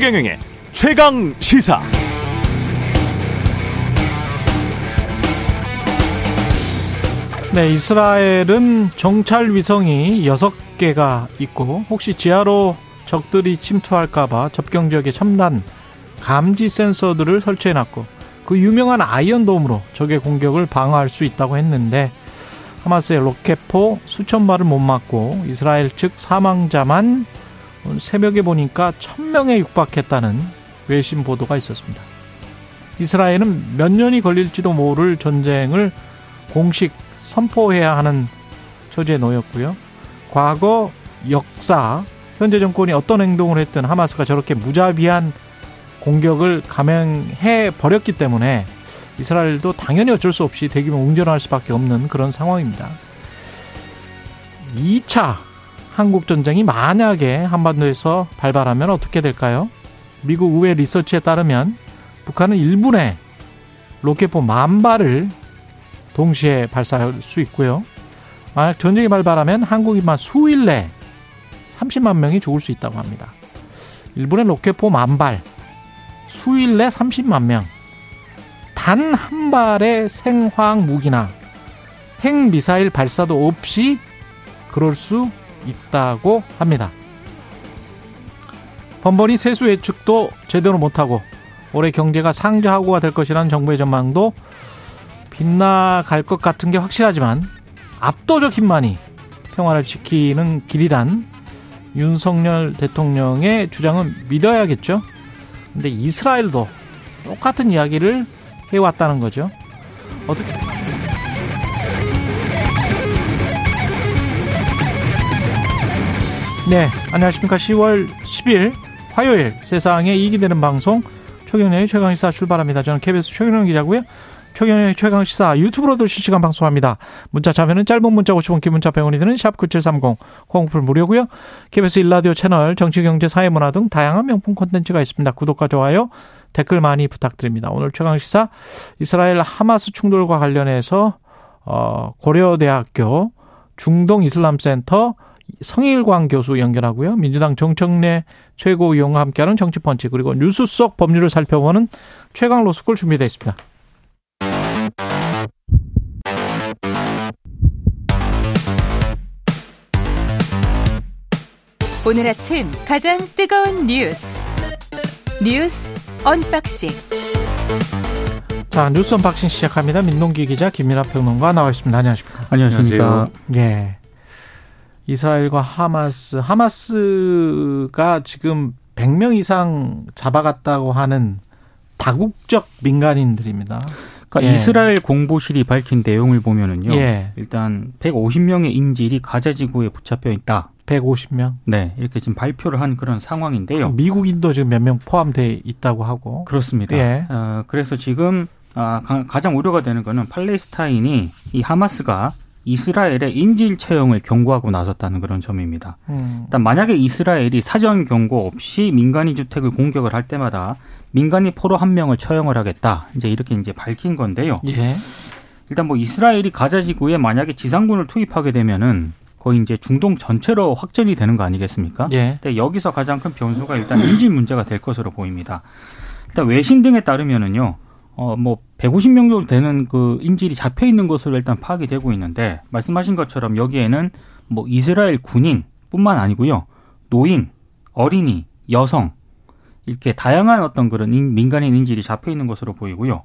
최경영의 최강 시사. 네, 이스라엘은 정찰 위성이 6개가 있고 혹시 지하로 적들이 침투할까 봐 접경 지역에 첨단 감지 센서들을 설치해 놨고 그 유명한 아이언돔으로 적의 공격을 방어할 수 있다고 했는데 하마스의 로켓포 수천 발을 못 맞고 이스라엘 측 사망자만 새벽에 보니까 천명에 육박했다는 외신 보도가 있었습니다. 이스라엘은 몇 년이 걸릴지도 모를 전쟁을 공식 선포해야 하는 처지에 놓였고요. 과거 역사 현재 정권이 어떤 행동을 했든 하마스가 저렇게 무자비한 공격을 감행해 버렸기 때문에 이스라엘도 당연히 어쩔 수 없이 대규모 응전할 수밖에 없는 그런 상황입니다. 2차 한국 전쟁이 만약에 한반도에서 발발하면 어떻게 될까요? 미국 의회 리서치에 따르면 북한은 1분에 로켓포 만 발을 동시에 발사할 수 있고요. 만약 전쟁이 발발하면 한국인만 수일 내 30만 명이 죽을 수 있다고 합니다. 1분에 로켓포 만 발, 수일 내 30만 명. 단 한 발의 생화학 무기나 핵미사일 발사도 없이 그럴 수 있다고 합니다. 번번이 세수 예측도 제대로 못하고 올해 경제가 상저하고가 될 것이라는 정부의 전망도 빗나갈 것 같은 게 확실하지만 압도적 힘만이 평화를 지키는 길이란 윤석열 대통령의 주장은 믿어야겠죠. 근데 이스라엘도 똑같은 이야기를 해왔다는 거죠. 어떻게 네, 안녕하십니까. 10월 10일 화요일 세상에 이익이 되는 방송 최경련의 최강시사 출발합니다. 저는 KBS 최경련 기자고요. 최경련의 최강시사 유튜브로도 실시간 방송합니다. 문자 참여는 짧은 문자 50원, 긴 문자 100원이 드는 샵 9730 콩풀 무료고요. KBS 일라디오 채널 정치, 경제, 사회문화 등 다양한 명품 콘텐츠가 있습니다. 구독과 좋아요, 댓글 많이 부탁드립니다. 오늘 최강시사 이스라엘 하마스 충돌과 관련해서 어, 고려대학교 중동 이슬람센터 성일광 교수 연결하고요. 민주당 정청래 최고위원과 함께하는 정치펀치 그리고 뉴스 속 법률을 살펴보는 최강 로스쿨 준비되어 있습니다. 오늘 아침 가장 뜨거운 뉴스 뉴스 언박싱 자 뉴스 언박싱 시작합니다. 민동기 기자 김민하 평론가 나와 있습니다. 안녕하십니까? 안녕하십니까? 예. 이스라엘과 하마스, 하마스가 지금 100명 이상 잡아갔다고 하는 다국적 민간인들입니다. 그러니까 예. 이스라엘 공보실이 밝힌 내용을 보면은요. 예. 일단 150명의 인질이 가자 지구에 붙잡혀 있다. 150명. 네, 이렇게 지금 발표를 한 그런 상황인데요. 미국인도 지금 몇 명 포함돼 있다고 하고. 그렇습니다. 예. 어, 그래서 지금 아, 가- 가장 우려가 되는 거는 팔레스타인이 이 하마스가 이스라엘의 인질 채용을 경고하고 나섰다는 그런 점입니다. 음. 일단 만약에 이스라엘이 사전 경고 없이 민간인 주택을 공격을 할 때마다 민간인 포로 한 명을 처형을 하겠다. 이제 이렇게 이제 밝힌 건데요. 예. 일단 뭐 이스라엘이 가자 지구에 만약에 지상군을 투입하게 되면은 거의 이제 중동 전체로 확전이 되는 거 아니겠습니까? 예. 근데 여기서 가장 큰 변수가 일단 인질 문제가 될 것으로 보입니다. 일단 외신 등에 따르면은요, 어, 뭐, 150명 정도 되는 그 인질이 잡혀 있는 것으로 일단 파악이 되고 있는데, 말씀하신 것처럼 여기에는 뭐 이스라엘 군인 뿐만 아니고요, 노인, 어린이, 여성, 이렇게 다양한 어떤 그런 인- 민간인 인질이 잡혀 있는 것으로 보이고요.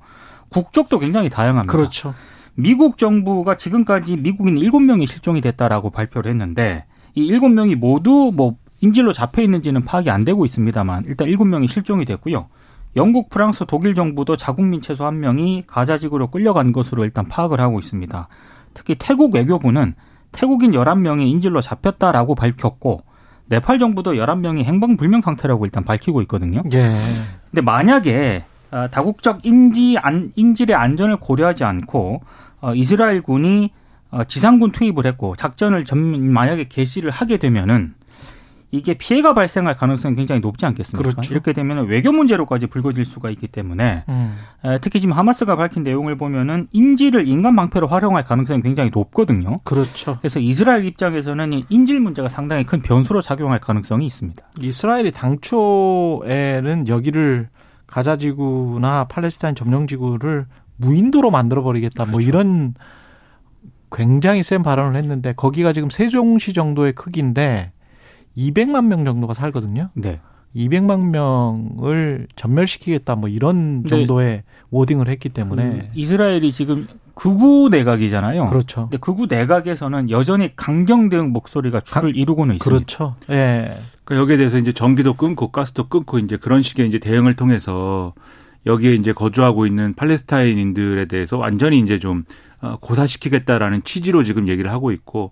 국적도 굉장히 다양합니다. 그렇죠. 미국 정부가 지금까지 미국인 7명이 실종이 됐다라고 발표를 했는데 이 7명이 모두 뭐 인질로 잡혀 있는지는 파악이 안 되고 있습니다만 일단 7명이 실종이 됐고요. 영국, 프랑스, 독일 정부도 자국민 최소 1명이 가자지구로 끌려간 것으로 일단 파악을 하고 있습니다. 특히 태국 외교부는 태국인 11명이 인질로 잡혔다라고 밝혔고 네팔 정부도 11명이 행방 불명 상태라고 일단 밝히고 있거든요. 예. 근데 만약에 어, 다국적 인지 안, 인질의 안전을 고려하지 않고 어, 이스라엘 군이 어, 지상군 투입을 했고 작전을 전 만약에 개시를 하게 되면은 이게 피해가 발생할 가능성이 굉장히 높지 않겠습니까? 그렇죠. 이렇게 되면 외교 문제로까지 불거질 수가 있기 때문에 음. 특히 지금 하마스가 밝힌 내용을 보면은 인질을 인간 방패로 활용할 가능성이 굉장히 높거든요. 그렇죠. 그래서 이스라엘 입장에서는 이 인질 문제가 상당히 큰 변수로 작용할 가능성이 있습니다. 이스라엘이 당초에는 여기를 가자지구나 팔레스타인 점령지구를 무인도로 만들어버리겠다. 뭐 그렇죠. 이런 굉장히 센 발언을 했는데 거기가 지금 세종시 정도의 크기인데 200만 명 정도가 살거든요. 네. 200만 명을 전멸시키겠다 뭐 이런 네. 정도의 워딩을 했기 때문에 그 이스라엘이 지금 극우 내각이잖아요. 그렇죠. 근데 극우 내각에서는 여전히 강경 대응 목소리가 줄을 이루고는 있습니다. 그렇죠. 예. 그러니까 여기에 대해서 이제 전기도 끊고 가스도 끊고 이제 그런 식의 이제 대응을 통해서 여기에 이제 거주하고 있는 팔레스타인인들에 대해서 완전히 이제 좀 어, 고사시키겠다라는 취지로 지금 얘기를 하고 있고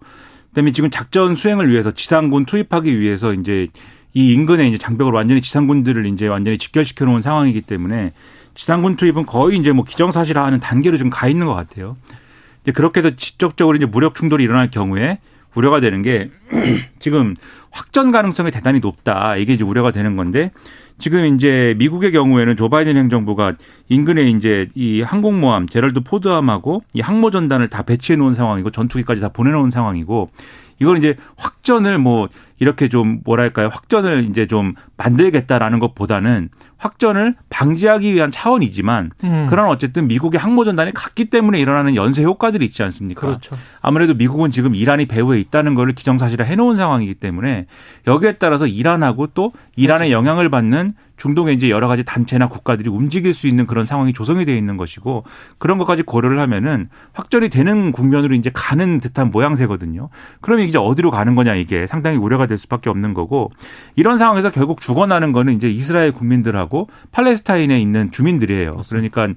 그다음에 지금 작전 수행을 위해서 지상군 투입하기 위해서 이제 이 인근에 이제 장벽을 완전히 지상군들을 이제 완전히 집결시켜 놓은 상황이기 때문에 지상군 투입은 거의 이제 뭐 기정사실화하는 단계로 지금 가 있는 것 같아요. 이제 그렇게 해서 직접적으로 이제 무력 충돌이 일어날 경우에 우려가 되는 게 지금 확전 가능성이 대단히 높다. 이게 이제 우려가 되는 건데 지금 이제 미국의 경우에는 조 바이든 행정부가 인근에 이제 이 항공모함 제럴드 포드함하고 이 항모 전단을 다 배치해 놓은 상황이고 전투기까지 다 보내 놓은 상황이고 이걸 이제 확전을 뭐 이렇게 좀 뭐랄까요 확전을 이제 좀 만들겠다라는 것보다는 확전을 방지하기 위한 차원이지만 음. 그런 어쨌든 미국의 항모 전단이 갔기 때문에 일어나는 연쇄 효과들이 있지 않습니까? 그렇죠. 아무래도 미국은 지금 이란이 배후에 있다는 것을 기정사실화 해놓은 상황이기 때문에 여기에 따라서 이란하고 또 이란의 그렇죠. 영향을 받는 중동의 이제 여러 가지 단체나 국가들이 움직일 수 있는 그런 상황이 조성이 되어 있는 것이고 그런 것까지 고려를 하면은 확전이 되는 국면으로 이제 가는 듯한 모양새거든요. 그러면 이제 어디로 가는 거냐 이게 상당히 우려가 될 수밖에 없는 거고 이런 상황에서 결국 죽어나는 거는 이제 이스라엘 국민들하고 팔레스타인에 있는 주민들이에요. 그러니까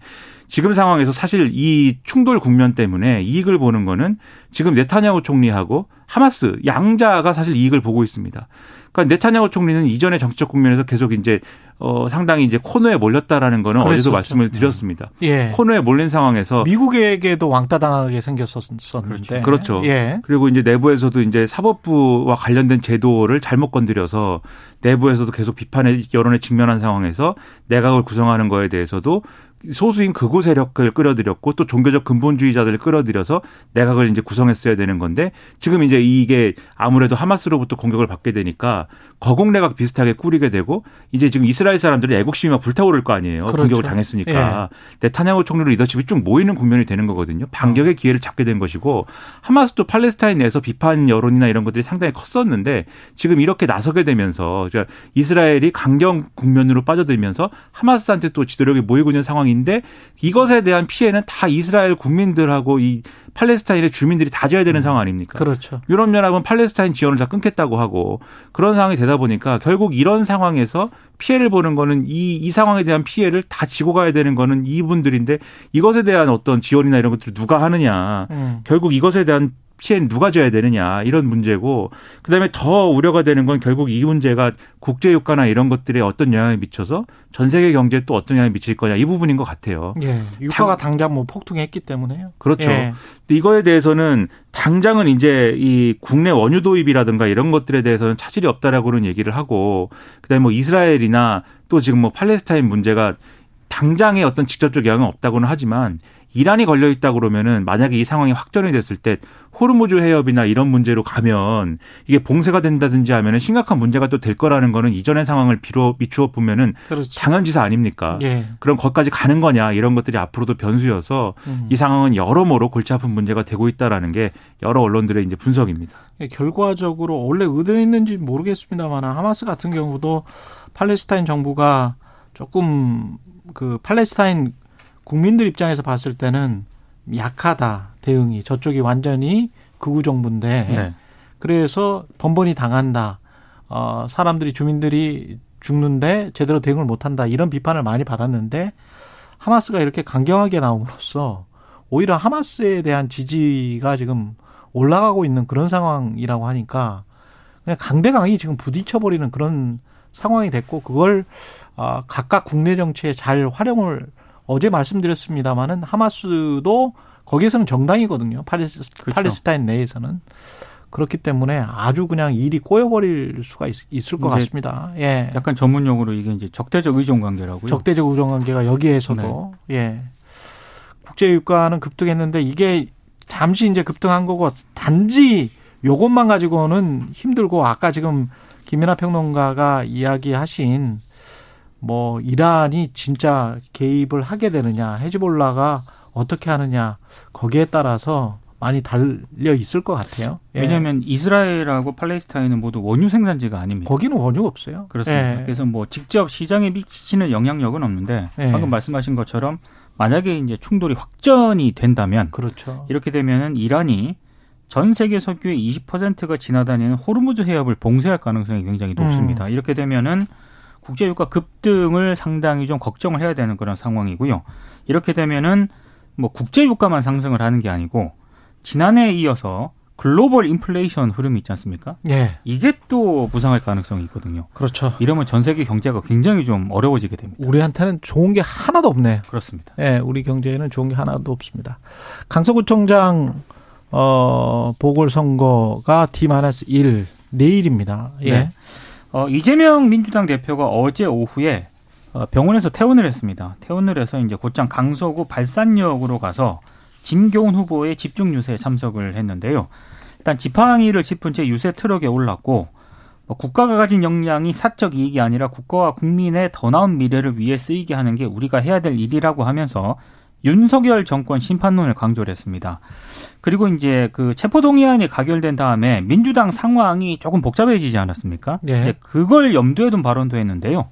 지금 상황에서 사실 이 충돌 국면 때문에 이익을 보는 거는 지금 네타냐후 총리하고 하마스 양자가 사실 이익을 보고 있습니다. 그러니까 네타냐후 총리는 이전의 정치적 국면에서 계속 이제 어 상당히 이제 코너에 몰렸다라는 거는. 어제도 말씀을 드렸습니다. 예. 코너에 몰린 상황에서 미국에게도 왕따 당하게 생겼었는데. 그렇죠. 예. 그리고 이제 내부에서도 이제 사법부와 관련된 제도를 잘못 건드려서 내부에서도 계속 비판의 여론에 직면한 상황에서 내각을 구성하는 거에 대해서도 소수인 극우 세력을 끌어들였고 또 종교적 근본주의자들을 끌어들여서 내각을 이제 구성했어야 되는 건데 지금 이제 이게 아무래도 하마스로부터 공격을 받게 되니까 거국 내각 비슷하게 꾸리게 되고 이제 지금 이스라엘 사람들이 애국심이 막 불타오를 거 아니에요. 그렇죠. 공격을 당했으니까 네타냐후 총리로 리더십이 쭉 모이는 국면이 되는 거거든요. 반격의 기회를 잡게 된 것이고 하마스도 팔레스타인 내에서 비판 여론이나 이런 것들이 상당히 컸었는데 지금 이렇게 나서게 되면서 그러니까 이스라엘이 강경 국면으로 빠져들면서 하마스한테 또 지도력이 모이고 있는 상황인데 이것에 대한 피해는 다 이스라엘 국민들하고 이 팔레스타인의 주민들이 다 져야 되는 상황 아닙니까? 그렇죠. 유럽연합은 팔레스타인 지원을 다 끊겠다고 하고 그런 상황이 되다 보니까 결국 이런 상황에서 피해를 보는 거는 이, 이 상황에 대한 피해를 다 지고 가야 되는 거는 이분들인데 이것에 대한 어떤 지원이나 이런 것들을 누가 하느냐. 음. 결국 이것에 대한 피해는 누가 져야 되느냐 이런 문제고 그다음에 더 우려가 되는 건 결국 이 문제가 국제 유가나 이런 것들에 어떤 영향을 미쳐서 전 세계 경제에 또 어떤 영향을 미칠 거냐 이 부분인 것 같아요. 예. 유가가 당 장 뭐 폭등했기 때문에요. 그렇죠. 예. 이거에 대해서는 당장은 이제 이 국내 원유 도입이라든가 이런 것들에 대해서는 차질이 없다라고는 얘기를 하고 그다음에 뭐 이스라엘이나 또 지금 뭐 팔레스타인 문제가 당장의 어떤 직접적 영향은 없다고는 하지만 이란이 걸려 있다 그러면은 만약에 이 상황이 확전이 됐을 때 호르무즈 해협이나 이런 문제로 가면 이게 봉쇄가 된다든지 하면은 심각한 문제가 또 될 거라는 거는 이전의 상황을 비로 비추어 보면은 그렇죠. 당연지사 아닙니까? 예. 그럼 거기까지 가는 거냐 이런 것들이 앞으로도 변수여서 음. 이 상황은 여러모로 골치 아픈 문제가 되고 있다라는 게 여러 언론들의 이제 분석입니다. 예, 결과적으로 원래 의도했는지 모르겠습니다만 하마스 같은 경우도 팔레스타인 정부가 조금 그 팔레스타인 국민들 입장에서 봤을 때는 약하다 대응이 저쪽이 완전히 극우 정부인데 네. 그래서 번번이 당한다. 어, 사람들이 주민들이 죽는데 제대로 대응을 못한다 이런 비판을 많이 받았는데 하마스가 이렇게 강경하게 나옴으로써 오히려 하마스에 대한 지지가 지금 올라가고 있는 그런 상황이라고 하니까 그냥 강대강이 지금 부딪혀 버리는 그런 상황이 됐고 그걸 아, 각각 국내 정치에 잘 활용을 어제 말씀드렸습니다마는 하마스도 거기에서는 정당이거든요. 팔레스, 그렇죠. 팔레스타인 내에서는 그렇기 때문에 아주 그냥 일이 꼬여버릴 수가 있, 을것 같습니다. 예. 약간 전문 용어로 이게 이제 적대적 의존 관계라고요. 적대적 우정 관계가 여기에서도 예. 국제 유가는 급등했는데 이게 잠시 이제 급등한 거고 단지 요것만 가지고는 힘들고 아까 지금 김연아 평론가가 이야기하신 뭐 이란이 진짜 개입을 하게 되느냐 헤즈볼라가 어떻게 하느냐 거기에 따라서 많이 달려 있을 것 같아요. 예. 왜냐하면 이스라엘하고 팔레스타인은 모두 원유 생산지가 아닙니다. 거기는 원유가 없어요. 그렇습니다. 예. 그래서 뭐 직접 시장에 미치는 영향력은 없는데 예. 방금 말씀하신 것처럼 만약에 이제 충돌이 확전이 된다면 그렇죠. 이렇게 되면은 이란이 전 세계 석유의 20%가 지나다니는 호르무즈 해협을 봉쇄할 가능성이 굉장히 음. 높습니다. 이렇게 되면은 국제 유가 급등을 상당히 좀 걱정을 해야 되는 그런 상황이고요. 이렇게 되면은 뭐 국제 유가만 상승을 하는 게 아니고 지난해에 이어서 글로벌 인플레이션 흐름이 있지 않습니까? 예. 이게 또 부상할 가능성이 있거든요. 그렇죠. 이러면 전 세계 경제가 굉장히 좀 어려워지게 됩니다. 우리한테는 좋은 게 하나도 없네. 그렇습니다. 예, 우리 경제에는 좋은 게 하나도 없습니다. 강서구청장 어 보궐선거가 D-1 내일입니다. 예. 네. 어, 이재명 민주당 대표가 어제 오후에 어, 병원에서 퇴원을 했습니다. 퇴원을 해서 이제 곧장 강서구 발산역으로 가서 김교훈 후보의 집중 유세에 참석을 했는데요. 일단 지팡이를 짚은 채 유세 트럭에 올랐고 뭐 국가가 가진 역량이 사적 이익이 아니라 국가와 국민의 더 나은 미래를 위해 쓰이게 하는 게 우리가 해야 될 일이라고 하면서 윤석열 정권 심판론을 강조를 했습니다. 그리고 이제 그 체포동의안이 가결된 다음에 민주당 상황이 조금 복잡해지지 않았습니까? 예. 이제 그걸 염두에 둔 발언도 했는데요.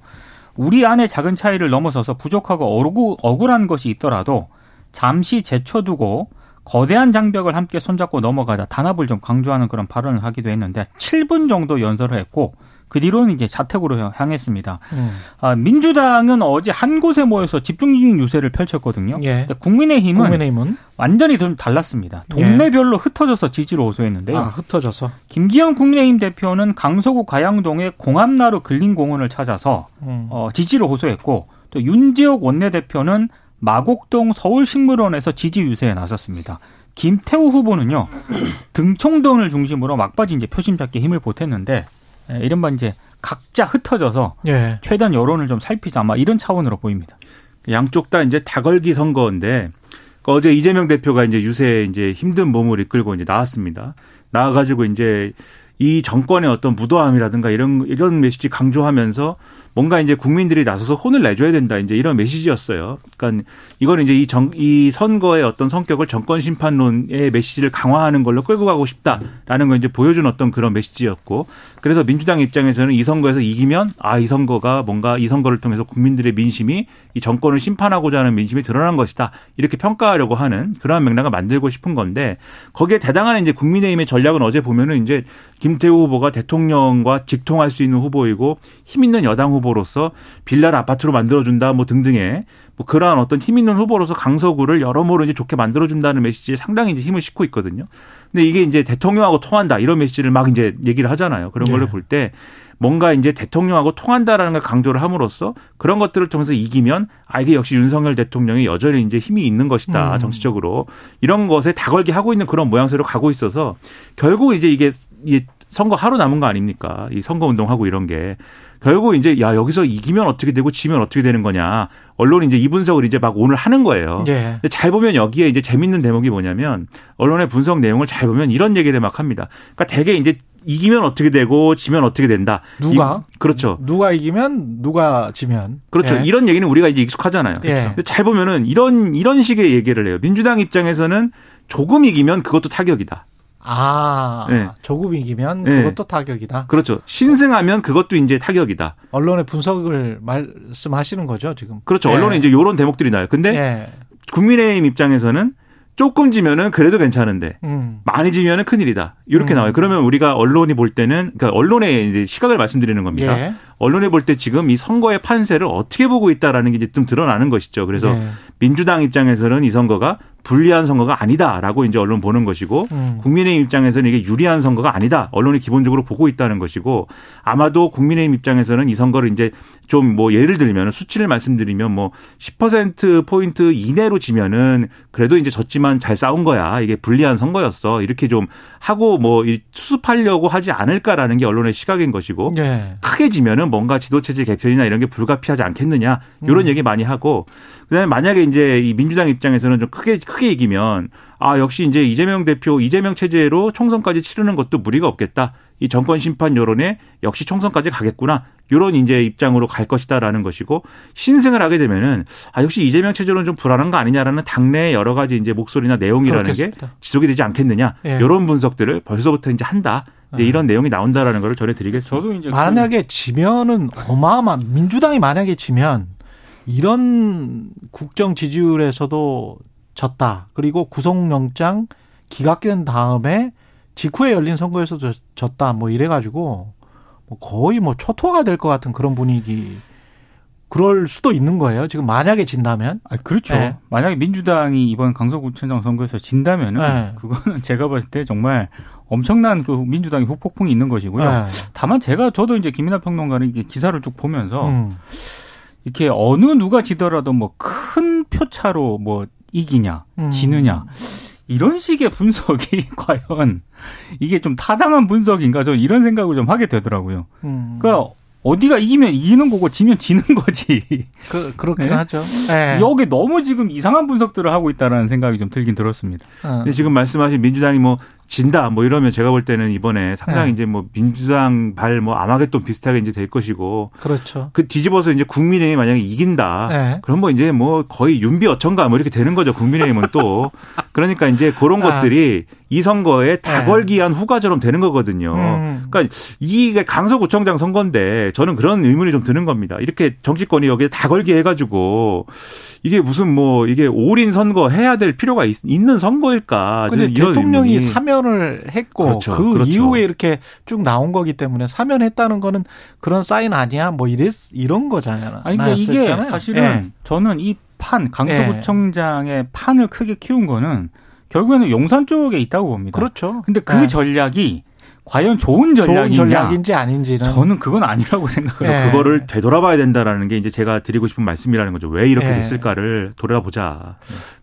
우리 안의 작은 차이를 넘어서서 부족하고 억울, 억울한 것이 있더라도 잠시 제쳐두고 거대한 장벽을 함께 손잡고 넘어가자 단합을 좀 강조하는 그런 발언을 하기도 했는데 7분 정도 연설을 했고 그 뒤로는 이제 자택으로 향했습니다. 음. 아, 민주당은 어제 한 곳에 모여서 집중 유세를 펼쳤거든요. 예. 국민의힘은 국민의힘은 완전히 좀 달랐습니다. 동네별로 흩어져서 지지를 호소했는데요. 아, 흩어져서 김기현 국민의힘 대표는 강서구 가양동의 공암나루 근린공원을 찾아서 음. 어, 지지를 호소했고 또 윤지옥 원내대표는 마곡동 서울식물원에서 지지 유세에 나섰습니다. 김태우 후보는요 등총동을 중심으로 막바지 이제 표심 잡기 힘을 보탰는데 에, 이른바 이제 각자 흩어져서 예. 최대한 여론을 좀 살피자 아마 이런 차원으로 보입니다. 양쪽 다 이제 다걸기 선거인데 그 어제 이재명 대표가 이제 유세 이제 힘든 몸을 이끌고 이제 나왔습니다. 나와가지고 이제 이 정권의 어떤 무도함이라든가 이런 이런 메시지 강조하면서 뭔가 이제 국민들이 나서서 혼을 내줘야 된다 이제 이런 메시지였어요. 그러니까 이거는 이제 이 정 이 선거의 어떤 성격을 정권 심판론의 메시지를 강화하는 걸로 끌고 가고 싶다라는 걸 이제 보여준 어떤 그런 메시지였고 그래서 민주당 입장에서는 이 선거에서 이기면 아 이 선거가 뭔가 이 선거를 통해서 국민들의 민심이 이 정권을 심판하고자 하는 민심이 드러난 것이다 이렇게 평가하려고 하는 그러한 맥락을 만들고 싶은 건데 거기에 대당하는 이제 국민의힘의 전략은 어제 보면은 이제 김태우 후보가 대통령과 직통할 수 있는 후보이고 힘 있는 여당 후보로서 빌라를 아파트로 만들어준다 뭐 등등의 뭐 그러한 어떤 힘 있는 후보로서 강서구를 여러모로 이제 좋게 만들어준다는 메시지에 상당히 이제 힘을 싣고 있거든요. 근데 이게 이제 대통령하고 통한다 이런 메시지를 막 이제 얘기를 하잖아요. 그런 걸로 네. 볼때 뭔가 이제 대통령하고 통한다라는 걸 강조를 함으로써 그런 것들을 통해서 이기면 아 이게 역시 윤석열 대통령이 여전히 이제 힘이 있는 것이다 음. 정치적으로 이런 것에 다걸기 하고 있는 그런 모양새로 가고 있어서 결국 이제 이게 이 선거 하루 남은 거 아닙니까? 이 선거 운동하고 이런 게 결국 이제 야 여기서 이기면 어떻게 되고 지면 어떻게 되는 거냐 언론이 이제 이 분석을 이제 막 오늘 하는 거예요. 예. 근데 잘 보면 여기에 이제 재밌는 대목이 뭐냐면 언론의 분석 내용을 잘 보면 이런 얘기를 막 합니다. 그러니까 대개 이제 이기면 어떻게 되고 지면 어떻게 된다. 누가? 이- 그렇죠. 누가 이기면 누가 지면 그렇죠. 예. 이런 얘기는 우리가 이제 익숙하잖아요. 예. 근데 잘 보면은 이런 이런 식의 얘기를 해요. 민주당 입장에서는 조금 이기면 그것도 타격이다. 아 예. 조금 이기면 예. 그것도 타격이다. 그렇죠. 신승하면 그것도 이제 타격이다. 언론의 분석을 말씀하시는 거죠 지금. 그렇죠. 예. 언론에 이제 이런 대목들이 나요. 근데 예. 국민의힘 입장에서는 조금 지면은 그래도 괜찮은데 음. 많이 지면은 큰일이다. 이렇게 음. 나와요. 그러면 우리가 언론이 볼 때는 그러니까 언론의 이제 시각을 말씀드리는 겁니다. 예. 언론이 볼 때 지금 이 선거의 판세를 어떻게 보고 있다라는 게 이제 좀 드러나는 것이죠. 그래서 예. 민주당 입장에서는 이 선거가 불리한 선거가 아니다라고 이제 언론 보는 것이고 음. 국민의힘 입장에서는 이게 유리한 선거가 아니다. 언론이 기본적으로 보고 있다는 것이고 아마도 국민의힘 입장에서는 이 선거를 이제 좀 뭐 예를 들면 수치를 말씀드리면 뭐 10% 포인트 이내로 지면은 그래도 이제 졌지만 잘 싸운 거야. 이게 불리한 선거였어. 이렇게 좀 하고 뭐 수습하려고 하지 않을까라는 게 언론의 시각인 것이고 예. 크게 지면은 뭔가 지도체제 개편이나 이런 게 불가피하지 않겠느냐 이런 음. 얘기 많이 하고 그다음에 만약에 이제 이 민주당 입장에서는 좀 크게 크게 이기면 아 역시 이제 이재명 대표 이재명 체제로 총선까지 치르는 것도 무리가 없겠다 이 정권 심판 여론에 역시 총선까지 가겠구나 이런 이제 입장으로 갈 것이다라는 것이고 신승을 하게 되면은 아 역시 이재명 체제로는 좀 불안한 거 아니냐라는 당내의 여러 가지 이제 목소리나 내용이라는 그렇겠습니다. 게 지속이 되지 않겠느냐 예. 이런 분석들을 벌써부터 이제 한다 이제 예. 이런 내용이 나온다라는 걸 전해드리겠습니다. 저도 이제 그 만약에 지면은 어마어마 민주당이 만약에 지면 이런 국정 지지율에서도 졌다. 그리고 구속영장 기각된 다음에 직후에 열린 선거에서 도 졌다. 뭐 이래가지고 뭐 거의 뭐 초토화가 될 것 같은 그런 분위기. 그럴 수도 있는 거예요. 지금 만약에 진다면. 아, 그렇죠. 네. 만약에 민주당이 이번 강서구청장 선거에서 진다면은 네. 그거는 제가 봤을 때 정말 엄청난 그 민주당의 후폭풍이 있는 것이고요. 네. 다만 제가 저도 이제 김이나 평론가는 이게 기사를 쭉 보면서 음. 이렇게 어느 누가 지더라도 뭐 큰 표차로 뭐 이기냐, 음. 지느냐 이런 식의 분석이 과연 이게 좀 타당한 분석인가 저는 이런 생각을 좀 하게 되더라고요. 음. 그러니까 어디가 이기면 이기는 거고 지면 지는 거지. 그, 그렇긴 네? 하죠. 네. 여기 너무 지금 이상한 분석들을 하고 있다라는 생각이 좀 들긴 들었습니다. 어. 근데 지금 말씀하신 민주당이 뭐 진다 뭐 이러면 제가 볼 때는 이번에 상당히 네. 이제 뭐 민주당 발 뭐 아마겟돈 비슷하게 이제 될 것이고 그렇죠. 그 뒤집어서 이제 국민의힘이 만약에 이긴다. 네. 그럼 뭐 이제 뭐 거의 윤비 어천가 뭐 이렇게 되는 거죠. 국민의힘은 또. 그러니까 이제 그런 아. 것들이 이 선거에 네. 다걸기한 후가처럼 되는 거거든요. 음. 그러니까 이게 강서구청장 선거인데 저는 그런 의문이 좀 드는 겁니다. 이렇게 정치권이 여기에 다걸기 해가지고 이게 무슨 뭐 이게 올인 선거 해야 될 필요가 있, 는 선거일까? 근데 대통령이 의문이. 사면을 했고 그렇죠. 그 그렇죠. 이후에 이렇게 쭉 나온 거기 때문에 사면했다는 거는 그런 사인 아니야? 뭐 이랬 이런 거잖아요. 아니 그러니까 이게. 사실은 예. 저는 이 판 강서구청장의 판을 크게 키운 거는 결국에는 용산 쪽에 있다고 봅니다. 그렇죠. 근데 그 예. 전략이 과연 좋은 좋은 전략이냐? 전략인지 아닌지는 저는 그건 아니라고 생각해요. 예. 그거를 되돌아봐야 된다라는 게 이제 제가 드리고 싶은 말씀이라는 거죠. 왜 이렇게 예. 됐을까를 돌아보자.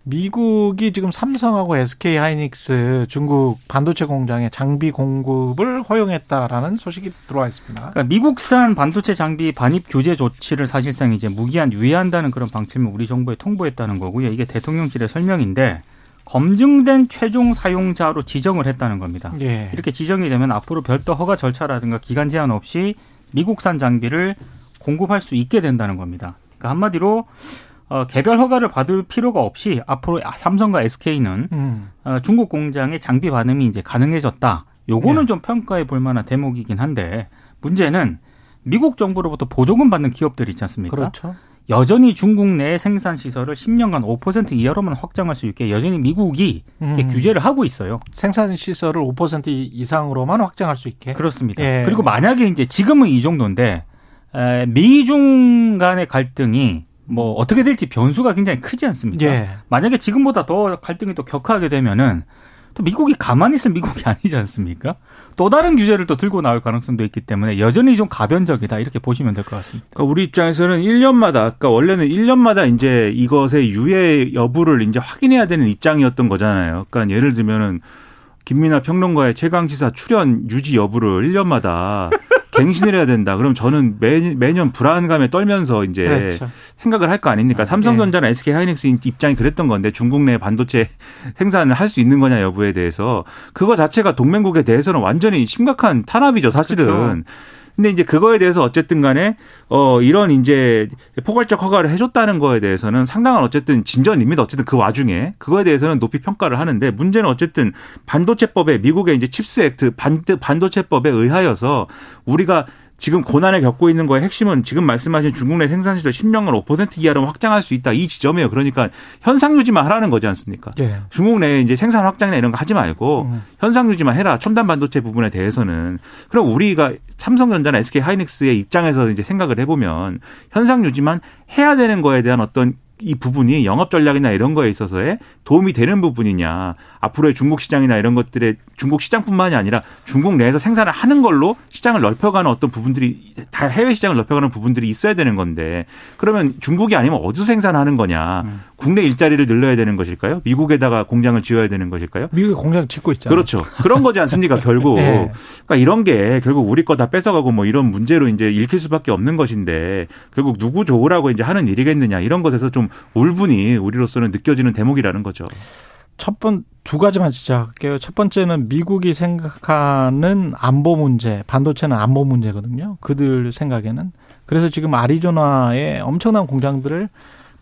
미국이 지금 삼성하고 SK 하이닉스 중국 반도체 공장에 장비 공급을 허용했다라는 소식이 들어와 있습니다. 그러니까 미국산 반도체 장비 반입 규제 조치를 사실상 이제 무기한 유예한다는 그런 방침을 우리 정부에 통보했다는 거고요. 이게 대통령실의 설명인데 검증된 최종 사용자로 지정을 했다는 겁니다. 예. 이렇게 지정이 되면 앞으로 별도 허가 절차라든가 기간 제한 없이 미국산 장비를 공급할 수 있게 된다는 겁니다. 그러니까 한마디로 어, 개별 허가를 받을 필요가 없이 앞으로 삼성과 SK는 음. 어, 중국 공장의 장비 반응이 이제 가능해졌다. 요거는 네. 좀 평가해 볼 만한 대목이긴 한데 문제는 미국 정부로부터 보조금 받는 기업들 있지 않습니까? 그렇죠. 여전히 중국 내 생산 시설을 10년간 5% 이하로만 확장할 수 있게 여전히 미국이 음. 규제를 하고 있어요. 생산 시설을 5% 이상으로만 확장할 수 있게. 그렇습니다. 예. 그리고 만약에 이제 지금은 이 정도인데 에, 미중 간의 갈등이 뭐 어떻게 될지 변수가 굉장히 크지 않습니까? 예. 만약에 지금보다 더 갈등이 또 격화하게 되면은 또 미국이 가만히 있을 미국이 아니지 않습니까? 또 다른 규제를 또 들고 나올 가능성도 있기 때문에 여전히 좀 가변적이다 이렇게 보시면 될 것 같습니다. 그러니까 우리 입장에서는 1년마다, 그러니까 원래는 1년마다 이제 이것의 유예 여부를 이제 확인해야 되는 입장이었던 거잖아요. 그러니까 예를 들면은 김민아 평론가의 최강 시사 출연 유지 여부를 1년마다 갱신을 해야 된다. 그럼 저는 매, 매년 불안감에 떨면서 이제 그렇죠. 생각을 할 거 아닙니까? 삼성전자나 SK 하이닉스 입장이 그랬던 건데 중국 내 반도체 생산을 할 수 있는 거냐 여부에 대해서 그거 자체가 동맹국에 대해서는 완전히 심각한 탄압이죠, 사실은. 그렇죠. 근데 이제 그거에 대해서 어쨌든 간에 어 이런 이제 포괄적 허가를 해줬다는 거에 대해서는 상당한 어쨌든 진전입니다. 어쨌든 그 와중에 그거에 대해서는 높이 평가를 하는데 문제는 어쨌든 반도체법에 미국의 이제 CHIPS Act 반 반도체법에 의하여서 우리가 지금 고난을 겪고 있는 거의 핵심은 지금 말씀하신 중국 내 생산 시설 10년간 5% 이하로 확장할 수 있다 이 지점이에요. 그러니까 현상 유지만 하라는 거지 않습니까? 예. 중국 내에 이제 생산 확장이나 이런 거 하지 말고 음. 현상 유지만 해라. 첨단 반도체 부분에 대해서는. 그럼 우리가 삼성전자나 SK 하이닉스의 입장에서 이제 생각을 해보면 현상 유지만 해야 되는 거에 대한 어떤 이 부분이 영업 전략이나 이런 거에 있어서의 도움이 되는 부분이냐 앞으로의 중국 시장이나 이런 것들의 중국 시장뿐만이 아니라 중국 내에서 생산을 하는 걸로 시장을 넓혀가는 어떤 부분들이 다 해외 시장을 넓혀가는 부분들이 있어야 되는 건데 그러면 중국이 아니면 어디서 생산하는 거냐 음. 국내 일자리를 늘려야 되는 것일까요 미국에다가 공장을 지어야 되는 것일까요 미국이 공장 짓고 있잖아요. 그렇죠 그런 거지 않습니까 결국 네. 그러니까 이런 게 결국 우리 거 다 뺏어가고 뭐 이런 문제로 이제 읽힐 수밖에 없는 것인데 결국 누구 좋으라고 이제 하는 일이겠느냐 이런 것에서 좀 울분이 우리로서는 느껴지는 대목이라는 거죠. 첫 번 두 가지만 시작할게요. 첫 번째는 미국이 생각하는 안보 문제, 반도체는 안보 문제거든요. 그들 생각에는. 그래서 지금 아리조나에 엄청난 공장들을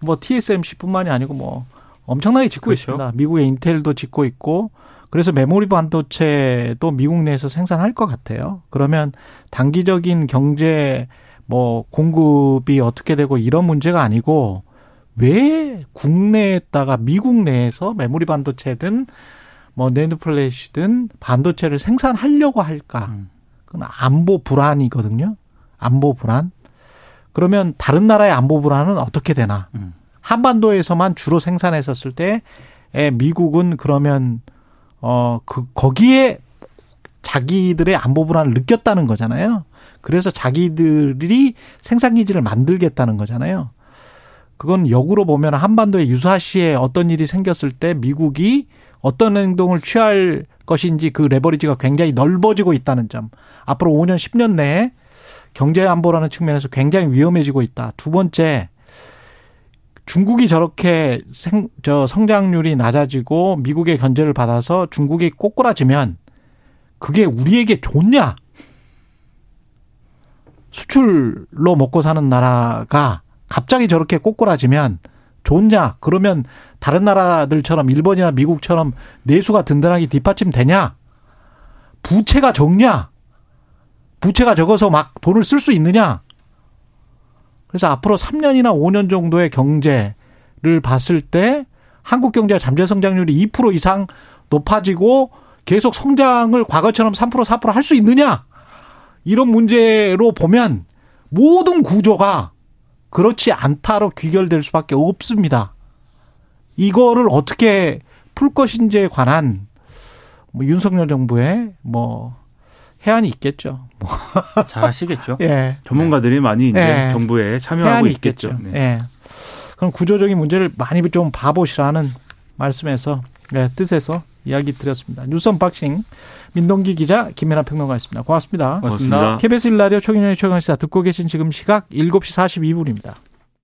뭐 TSMC뿐만이 아니고 뭐 엄청나게 짓고 그렇죠. 있습니다. 미국의 인텔도 짓고 있고 그래서 메모리 반도체도 미국 내에서 생산할 것 같아요. 그러면 단기적인 경제 뭐 공급이 어떻게 되고 이런 문제가 아니고 왜 국내에다가 미국 내에서 메모리 반도체든 뭐 낸드 플래시든 반도체를 생산하려고 할까? 음. 그건 안보 불안이거든요. 안보 불안. 그러면 다른 나라의 안보 불안은 어떻게 되나? 음. 한반도에서만 주로 생산했었을 때 에, 미국은 그러면 어그 거기에 자기들의 안보 불안을 느꼈다는 거잖아요. 그래서 자기들이 생산 기지를 만들겠다는 거잖아요. 그건 역으로 보면 한반도에 유사시에 어떤 일이 생겼을 때 미국이 어떤 행동을 취할 것인지 그 레버리지가 굉장히 넓어지고 있다는 점. 앞으로 5년, 10년 내에 경제 안보라는 측면에서 굉장히 위험해지고 있다. 두 번째, 중국이 저렇게 생, 저 성장률이 낮아지고 미국의 견제를 받아서 중국이 꼬꾸라지면 그게 우리에게 좋냐? 수출로 먹고 사는 나라가 갑자기 저렇게 꼬꾸라지면 좋냐? 그러면 다른 나라들처럼 일본이나 미국처럼 내수가 든든하게 뒷받침되냐? 부채가 적냐? 부채가 적어서 막 돈을 쓸 수 있느냐? 그래서 앞으로 3년이나 5년 정도의 경제를 봤을 때 한국 경제가 잠재 성장률이 2% 이상 높아지고 계속 성장을 과거처럼 3% 4%할 수 있느냐? 이런 문제로 보면 모든 구조가 그렇지 않다로 귀결될 수밖에 없습니다. 이거를 어떻게 풀 것인지에 관한 뭐 윤석열 정부의 뭐 해안이 있겠죠. 뭐 잘 하시겠죠. 예. 전문가들이 많이 이제 네. 정부에 참여하고 있겠죠. 있겠죠. 네. 예. 그럼 구조적인 문제를 많이 좀 봐보시라는 말씀에서 네, 뜻에서 이야기 드렸습니다. 뉴스 언박싱 민동기 기자 김민하 평론가였습니다. 고맙습니다. 고맙습니다. 고맙습니다. KBS 1라디오 최경영의 최강시사 듣고 계신 지금 시각 7시 42분입니다.